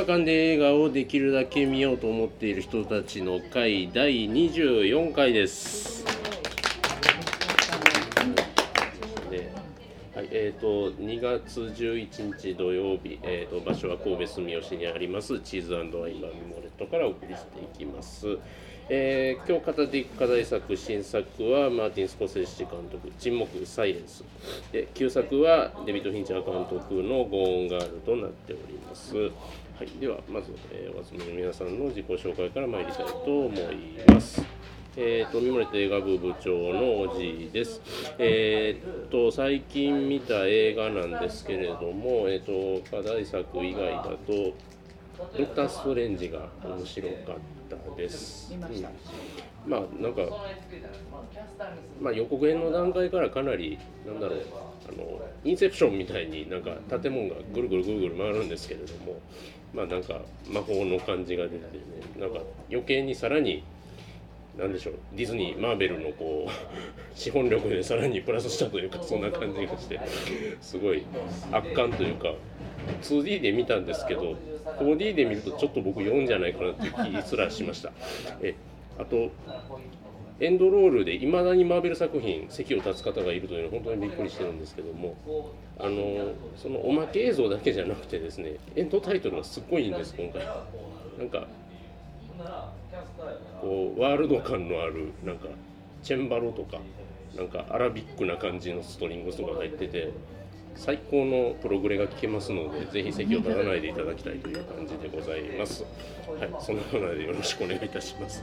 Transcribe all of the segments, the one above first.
映画館で映画をできるだけ見ようと思っている人たちの会第24回です。はいえー、と2月11日土曜日、えー、と場所は神戸住吉にありますチーズワインバーミモレットからお送りしていきます。えー今日語っていく課題作新作はマーティン・スコセッシ監督「沈黙サイレンス」で旧作はデビッド・フィンチャー監督の「ゴーンガール」となっております。はい、ではまず、えーお集めの皆さんの自己紹介から参りたいと思います。えー、とミモレット映画部部長のおじいです。えー、と最近見た映画なんですけれども、えー、と課題作以外だと「ドクター・ストレンジ」が面白かったです。うんまあなんか、まあ、予告編の段階からかなりなんだろうあのインセプションみたいになんか建物がぐるぐるぐるぐる回るんですけれどもまあなんか魔法の感じが出てねなんか余計にさらになんでしょうディズニーマーベルのこう 資本力でさらにプラスしたというかそんな感じがしてすごい圧巻というか 2D で見たんですけど 4D で見るとちょっと僕4じゃないかなっていう気すらしました。えあとエンドロールでいまだにマーベル作品席を立つ方がいるというのは本当にびっくりしてるんですけどもあのそのおまけ映像だけじゃなくてですねエンドタイトルがすっごいいいんです今回。なんかこうワールド感のあるなんかチェンバロとかなんかアラビックな感じのストリングスとか入ってて最高のプログレが聴けますのでぜひ席を立たないでいただきたいという感じでございます。はいそんなことでよろしくお願いいたします。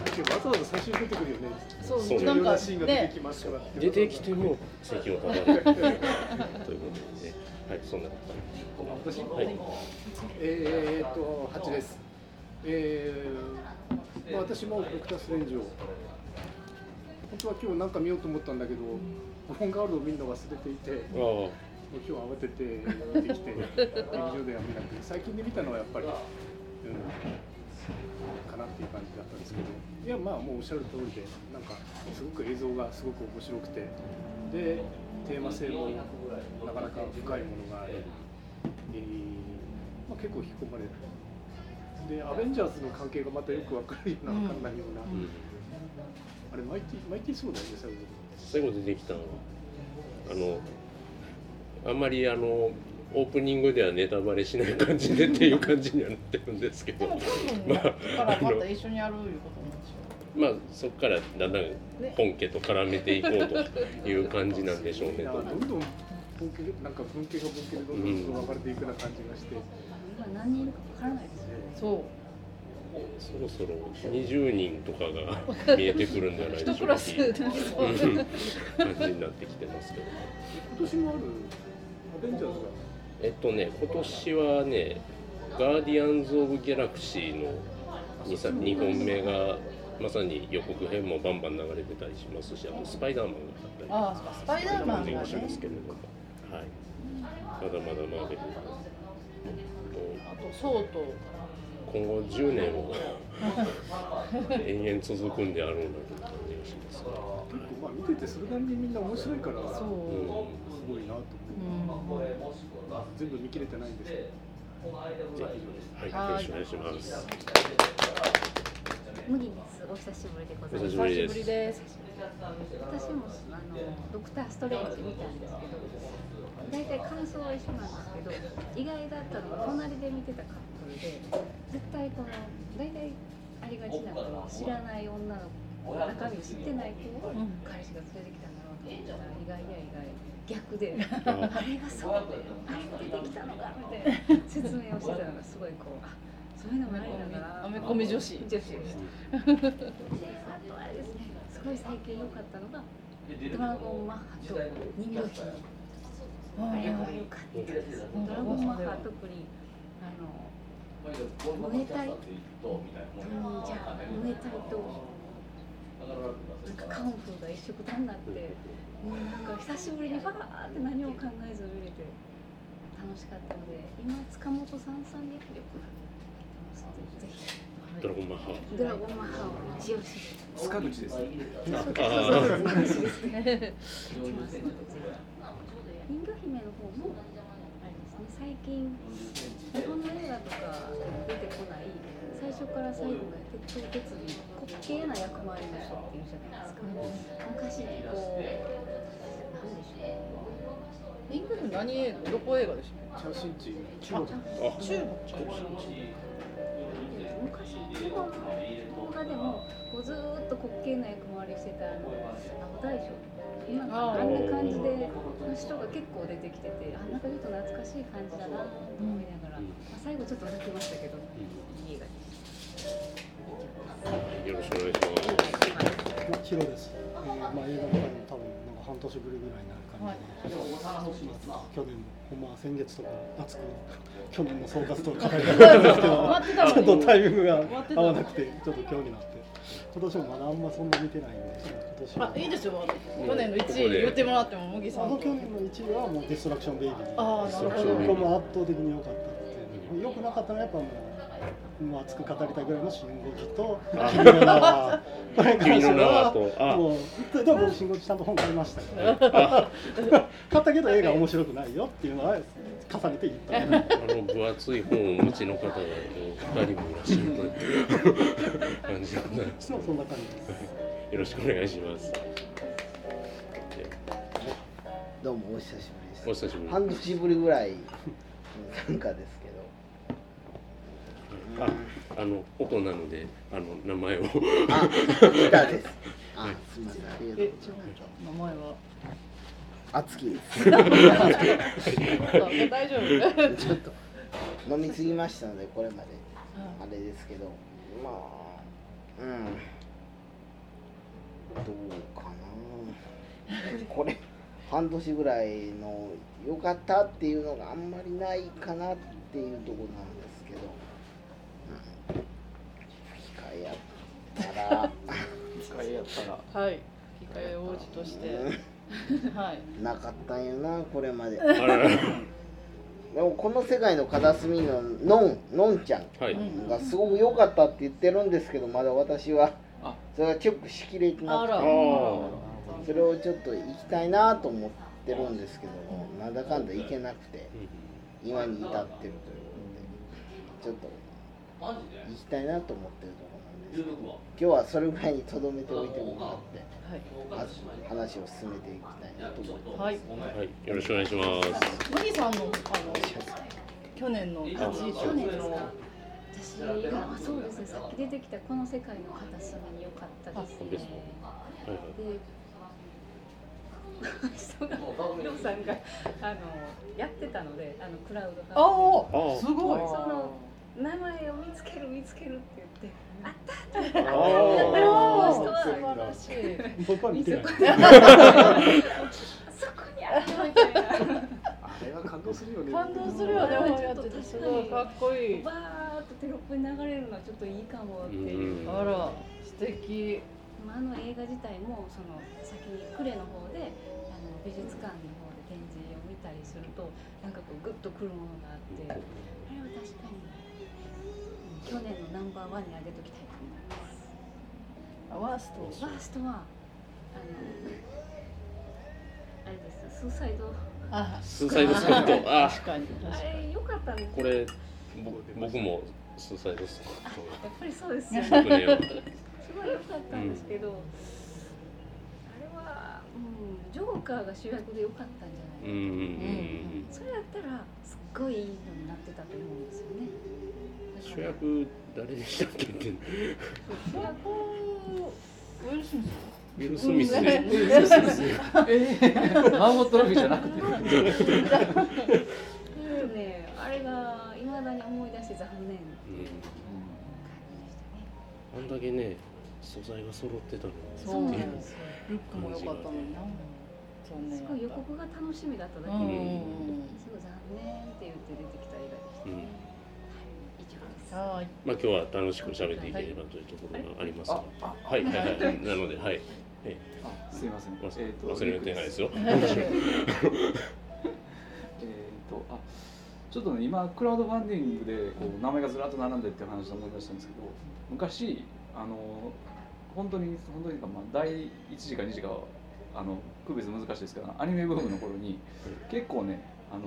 わざわざ最初に出てくるよね。そうそうなんかシーンが出てね。きますからって出てきても席を立たないということでね。はいそんな私、はい。えーっと八です。えー、まあ私もドクターストレンジを。本当は今日なんか見ようと思ったんだけど、ゴーンガールを見るの忘れていて、あもう今日慌てて見てきて 劇場では見なくて、最近で見たのはやっぱり、うん、っていう感じだったんですけど、いやまあもうおっしゃる通りで、なんかすごく映像がすごく面白くて、でテーマ性もなかなか深いものがあり、えーまあ、結構引き込まれる。で、アベンジャーズの関係がまたよくわかるような、わかんないような、うんあれマイティマイティそうだよね、最後。最後出てきたのはあのあんまりあのオープニングではネタバレしない感じでっていう感じにはなってるんですけど。でも多分まあからまた一緒にやるいうことなんでしょまあそこからだんだん本家と絡めていこうという感じなんでしょうね。どんどん文系なんか文系が文系でどんどん分かれていくような感じがして、今何人いるかわからないですよね。そう。そろそろ20人とかが見えてくるんじゃないでしょうか一クラスうん。感じになってきてますけど。今年もあるアベンジャーズがえっとね今年はね「ガーディアンズ・オブ・ギャラクシー」の 2, 2本目がまさに予告編もバンバン流れてたりしますしあとスパイダーマンがあったり。ああスパイダーマンがね。感じがしますけれども、はい、まだまだマーベルあとソウと今後10年を延々続くんであろうなという感じがしますね。結構まあ見ててそれなりにみんな面白いからすそう、うんごいなと思う、うん全部見切れてないんですけどはい、よろしくお願いします。無理です。お久しぶりでございます。お久しぶりです私もあのドクターストレンジ見たんですけど、大体感想は一緒なんですけど、意外だったのが隣で見てたカップルで、絶対この大体ありがちなの。は知らない女の子中身を知ってない子をうん彼氏が連れてきたんだろうと思ったら意外や意外。逆で。あ あれがそう。で、あれが出てきたのかみたいな。説明をしてたのがすごいこう、あそういうのもあるんだな。アメコミ女子。女子。でした。で、あとあれですね、すごい最近良かったのが、ドラゴンマッハと人魚姫。あれは良かったです。ドラゴンマッハは特に、あの、ムエタイ、うん、じゃあ、ムエタイと、なんかカンフーが一緒くたになって、もうなんか久しぶりにファーって何も考えず見れて楽しかったので、今塚本さんさんによくぜひドラゴンマッハ。ドラゴンマッハを一押しで。塚口 です人魚姫の方もあれですね、最近日本の映画とか出てこない。最初から最後まで鉄頭鉄尾滑稽な役回りの人っているじゃないですか。昔こうなんでしょうイングル何映画どこ映画でしチャーシンチ中国。あ中国。昔日本の動画でもこうずーっと滑稽な役回りしてたあの青大将今あんな感じでの人が結構出てきててあなんかちょっと懐かしい感じだなと思いながら、うんまあ、最後ちょっと泣きましたけどいい映画ですよろしくお願いします。です。えー、まあ、映画多分半年ぶりぐらいになる感じで、去年ほんまは先月とか熱く去年の総括とかちょっとタイミングが合わなくてちょっと今日になって。今年もまだあんまそんな見てないんで今年は。あいいですよ。去年の1位言ってもらっても麦さんと。あの去年の1位はもうディストラクションベイビーあーなるほど。これも圧倒的に良かったって良くなかったのはやっぱもうもう熱く語りたいぐらいの「シン・ゴジ」と「君の名は」これに関して君の名ははと。あ。もうでも僕「シン・ゴジ」ちゃんと本買いました 買ったけど映画面白くないよっていうのは重ねて言ったあの分厚い本をお持ちの方が二人もいらっしゃるという感じでございます。そんな感じです。よろしくお願い。します。どうもお久しぶりです。お久しぶり半年ぶりぐらいの参加ですあ、あの音なのであの名前を。あ、ギターです。あ、すみません。ありがとうございます。名前は？あつきです。大丈夫？ちょっと。飲みすぎましたのでこれまで。あれですけど。まあうん。どうかな。これ半年ぐらいの良かったっていうのがあんまりないかなっていうところなんですけど、うん、控えやったら使いやったらはい。吹き替え王子として。うん。はい。なかったんよなこれまで。でもこの世界の片隅ののんのんちゃんがすごく良かったって言ってるんですけどまだ私はあ。それはチェックしきれてなくて。あそれをちょっと行きたいなと思ってるんですけどもなんだかんだ行けなくて今に至ってるということで。ちょっと行きたいなと思ってるところなんですけど。今日はそれぐらいにとどめておいてもらってはい。まず話を進めていきたいなと思ってます。はい。はい。よろしくお願いします。麦さんのあの去年の1位去年ですか私があそうですね。さっき出てきたこの世界の片隅に良かったですね。ですか？はいはい。で人がさん があのやってたのであのクラウドファンディング。あああすごい。その名前を見つける見つけるって言ってあった。ってああああ素晴らしい僕は見てないそこにあるみたいなあれは感動するよね感動するよね本やっててすごいかっこいいバーっとテロップに流れるのはちょっといいかもっていう、うんあら素敵。まあ、あの映画自体もその先に呉の方であの美術館の方で展示を見たりするとなんかこうグッとくるものがあってあれは確かに、うん去年のナンバーワンに挙げときたいと思います。ワースト。ワーストはあのあれですスーサイド。あスーサイドスクワット。あ、確かに。確あかにれ良かったんですこれぼ僕もスーサイドスクワット。やっぱりそうですよ。ね。すごい良かったんですけど、あれは、うん、ジョーカーが主役で良かったんじゃないかうんうんうん。それやったらすっごいいいのになってたと思うんですよね。主役誰でしたっけって。主役ウィル・スミス。ウィル・スミスうんで。マーモットロビーじゃなくて。ね。あれがいまだに思い出して残念。うん。でしたね。あんだけね素材が揃ってたの。そうなんですよ。ルックも良かったのにな。すごい予告が楽しみだっただけで、うん。すごい残念って言って出てきた映画でした。ね。はい、まあ今日は楽しく喋っていければというところがあります。がああはいはいはい。なのではい。すいません。忘えーと忘れてないですよ。えーとあちょっとね今クラウドファンディングでこう名前がずらっと並んでっていう話を思い出したんですけど昔あの本当に本当にかまあ第1次か2次かはあの区別難しいですけどアニメブームの頃に結構ねあの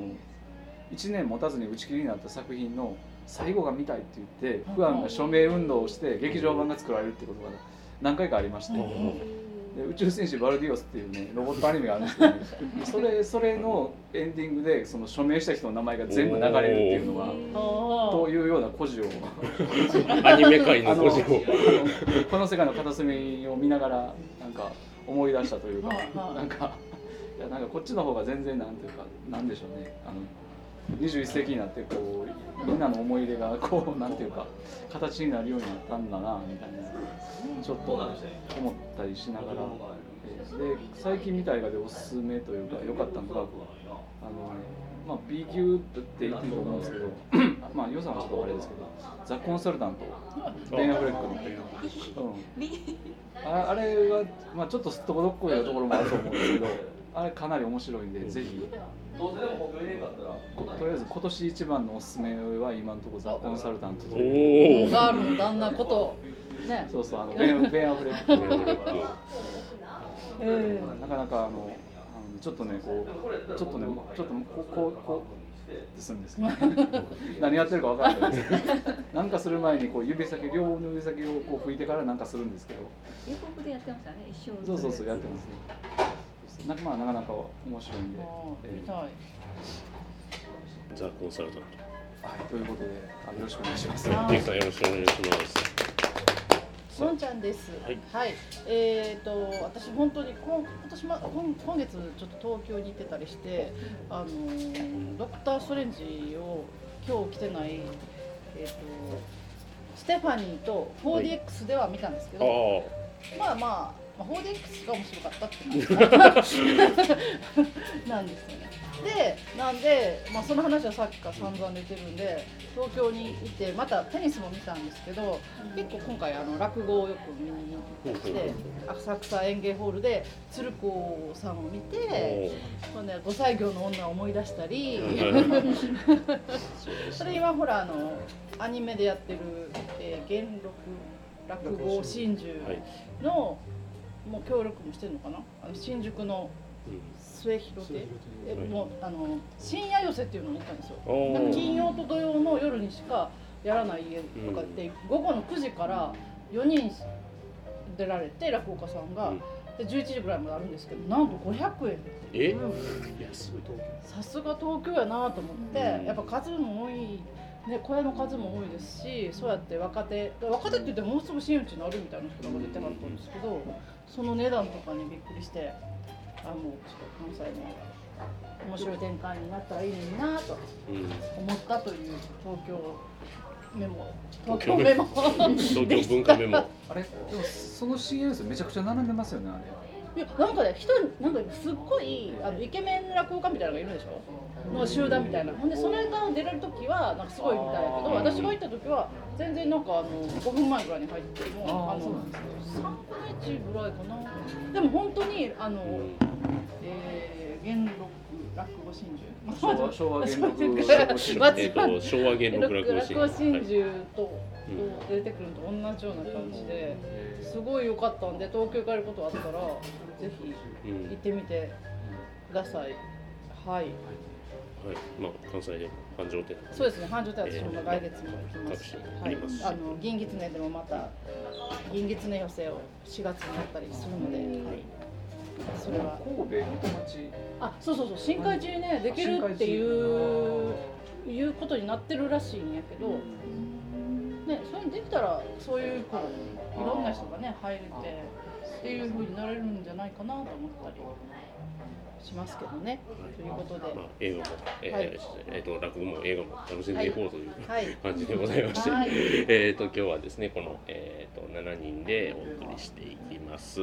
1年持たずに打ち切りになった作品の最後が見たいって言ってファンが署名運動をして劇場版が作られるってことが何回かありまして、で宇宙戦士バルディオスっていうねロボットアニメがあるんですけど、ね、それそれのエンディングでその署名した人の名前が全部流れるっていうのはというような故事を。アニメ界の故事を。この世界の片隅を見ながらなんか思い出したというか、なんかいやなんかこっちの方が全然なんていうかなんでしょうね。あの21世紀になってこうみんなの思い出がこうなんていうか形になるようになったんだなみたいなちょっと思ったりしながら。えーで最近見た映画でおすすめというか良かったのがあの、まあ、B 級って言っていいと思うんですけど まあ予算はちょっとあれですけど「ザ・コンサルタント」ベン・アフレックの、うん、ああれは、まあ、ちょっとすっとこどっこいなところもあると思うんですけどあれかなり面白いんでぜひことりあえず今年一番のおすすめは今のところ「ザ・コンサルタント」という。おおガー。ルの旦那ことね。そうそうあのベンベン・ アフレックえなかなかあのあのちょっとねこうちょっとねちょっとこうこうこうするんですけど何やってるか分からないですなんかする前にこう指先両方の指先をこう拭いてからなんかするんですけど英国でやってましたね一瞬そうそうそうやってますねなまあなかなか面白いんで、えー見たいザ・コンサルタンはい、ということであのよろしくお願いしますト。リクさんよろしくお願いします。のんちゃんです。ははいい。えっ、と私本当に今今年ま今今月ちょっと東京に行ってたりして、あのードクターストレンジを今日来てないえっ、とステファニーと 4DX では見たんですけあど、あ、まあまあ。まあ、4DX が面白かったって感じ。なんですよね。で、なんで、まあ、その話はさっきから散々出てるんで、東京に行って、またテニスも見たんですけど、結構今回、あの落語をよく見に行ってきて、浅草園芸ホールで鶴子さんを見て、そのね、五歳業の女を思い出したり、それ今ほらあのアニメでやってる、えー、元禄落語真珠の、もう協力もしてるのかな？あの新宿の末広亭えはい。もうあの深夜寄せっていうのに行ったんですよ。おー。なんか金曜と土曜の夜にしかやらない家とかって、午後の9時から4人出られて落語家さんが、うん。で11時ぐらいまであるんですけどなんと500円。え、安い東京。さすが東京やなと思って、うん。やっぱ数も多い、ね、小屋の数も多いですしそうやって若手若手って言ってももうすぐ真打ちになるみたいな人が出てはったんですけどその値段とかにびっくりしてあもうちょっと関西の面白い展開になったらいいのになとうん、思ったという東京メモ東東京メ京メモ東京文化メモ。あれ？でもその CM めちゃくちゃ並んでますよねあれ。いやなんかね人なんかすっごいあのイケメン落語家みたいなのがいるでしょ？の集団みたいな。ほんでそれが出れる時はなんかすごいみたいだけど私が行った時は全然なんかあの5分前ぐらいに入ってもあーあのそうなんです3分の1ぐらいかな。でも本当にあの、うん。えー、元禄落語真珠昭和昭和元禄 昭和元禄落語真はい。珠と、出てくるのと同じような感じで、すごい良かったんで東京行かれることあったらぜひうん行ってみてください。はい、はい、まあ関西で繁盛店。そうですね。繁盛店私も来月も行きます。し、はい。あの銀狐でもまた銀狐寄せを4月にやったりするので、はい、それは。神戸元町。あ、そうそうそう。新海地にねできるっていういうことになってるらしいんやけど、ね、それにできたらそういうこういろんな人がね入れてっていう風になれるんじゃないかなと思ったり。しますけどね。ということで、まあ映画も、えーはい。えっ、と落語も映画も楽しんでいこうというはい。感じでございまして、はい。えっと今日はですねこのえっ、と7人でお送りしていきます。